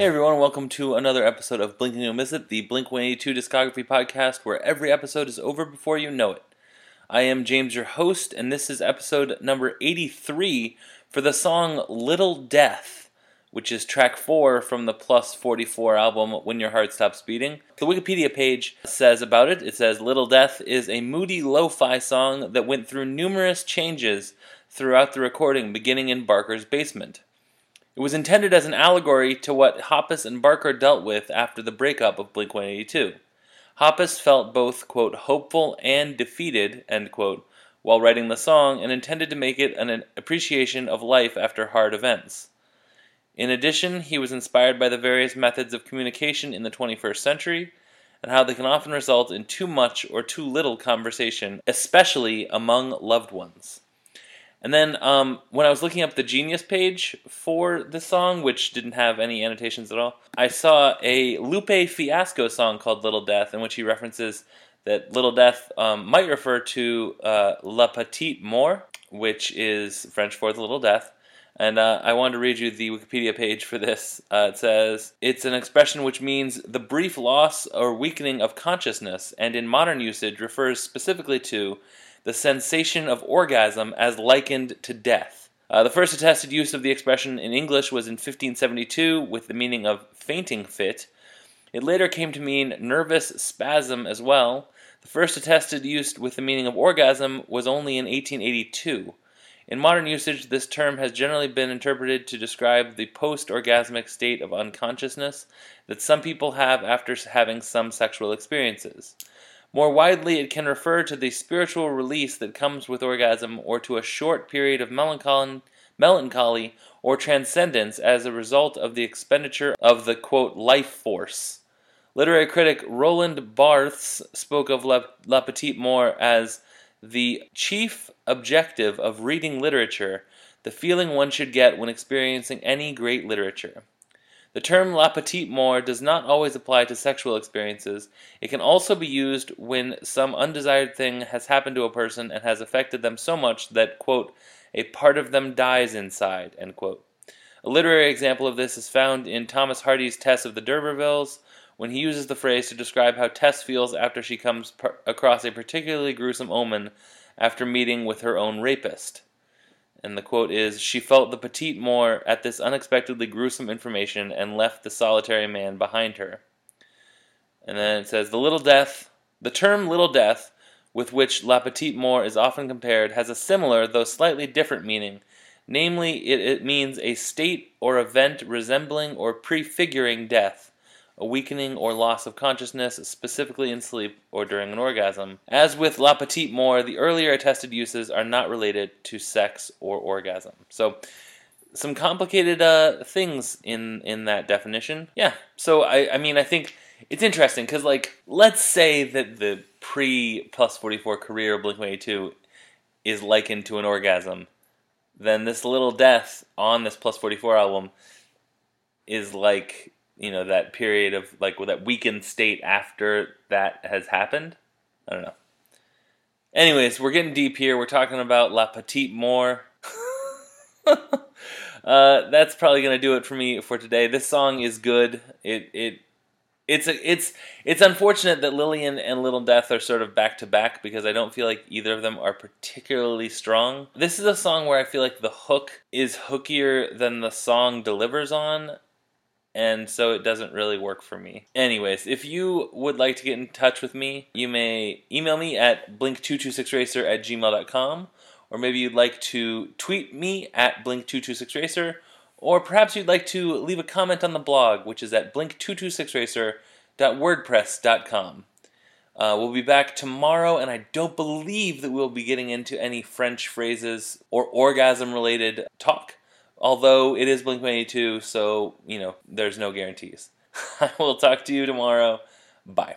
Hey everyone, welcome to another episode of Blink and You'll Miss It, the Blink 182 discography podcast where every episode is over before you know it. I am James, your host, and this is episode number 83 for the song Little Death, which is track 4 from the Plus 44 album When Your Heart Stops Beating. The Wikipedia page says about it, it says Little Death is a moody lo-fi song that went through numerous changes throughout the recording, beginning in Barker's basement. It was intended as an allegory to what Hoppus and Barker dealt with after the breakup of Blink 182. Hoppus felt both, quote, hopeful and defeated, end quote, while writing the song and intended to make it an appreciation of life after hard events. In addition, he was inspired by the various methods of communication in the 21st century and how they can often result in too much or too little conversation, especially among loved ones. And then um, when I was looking up the Genius page for the song, which didn't have any annotations at all, I saw a Lupe Fiasco song called Little Death, in which he references that Little Death um, might refer to uh, La Petite Mort, which is French for the Little Death. And uh, I wanted to read you the Wikipedia page for this. Uh, it says, It's an expression which means the brief loss or weakening of consciousness, and in modern usage refers specifically to the sensation of orgasm as likened to death. Uh, the first attested use of the expression in English was in 1572 with the meaning of fainting fit. It later came to mean nervous spasm as well. The first attested use with the meaning of orgasm was only in 1882. In modern usage, this term has generally been interpreted to describe the post orgasmic state of unconsciousness that some people have after having some sexual experiences. More widely, it can refer to the spiritual release that comes with orgasm or to a short period of melancholy, melancholy or transcendence as a result of the expenditure of the quote, life force. Literary critic Roland Barthes spoke of La, La Petite Mort as the chief objective of reading literature, the feeling one should get when experiencing any great literature. The term la petite mort does not always apply to sexual experiences. It can also be used when some undesired thing has happened to a person and has affected them so much that, quote, a part of them dies inside, end quote. A literary example of this is found in Thomas Hardy's Tess of the D'Urbervilles, when he uses the phrase to describe how Tess feels after she comes across a particularly gruesome omen after meeting with her own rapist. And the quote is She felt the petite mort at this unexpectedly gruesome information and left the solitary man behind her. And then it says The little death, the term little death, with which La Petite Mort is often compared, has a similar, though slightly different meaning. Namely, it, it means a state or event resembling or prefiguring death a weakening or loss of consciousness, specifically in sleep or during an orgasm. As with La Petite Mort, the earlier attested uses are not related to sex or orgasm. So, some complicated uh, things in in that definition. Yeah. So I I mean I think it's interesting because like let's say that the pre plus forty four career Blink One Eighty Two is likened to an orgasm, then this little death on this plus forty four album is like you know that period of like that weakened state after that has happened. I don't know. Anyways, we're getting deep here. We're talking about La Petite Mort. uh, that's probably gonna do it for me for today. This song is good. It it it's a, it's it's unfortunate that Lillian and Little Death are sort of back to back because I don't feel like either of them are particularly strong. This is a song where I feel like the hook is hookier than the song delivers on, and so it doesn't really work for me. Anyways, if you would like to get in touch with me, you may email me at blink226racer at gmail.com, or maybe you'd like to tweet me at blink226racer, or perhaps you'd like to leave a comment on the blog, which is at blink226racer.wordpress.com. Uh, we'll be back tomorrow, and I don't believe that we'll be getting into any French phrases or orgasm related talk. Although it is Blink 182, so, you know, there's no guarantees. I will talk to you tomorrow. Bye.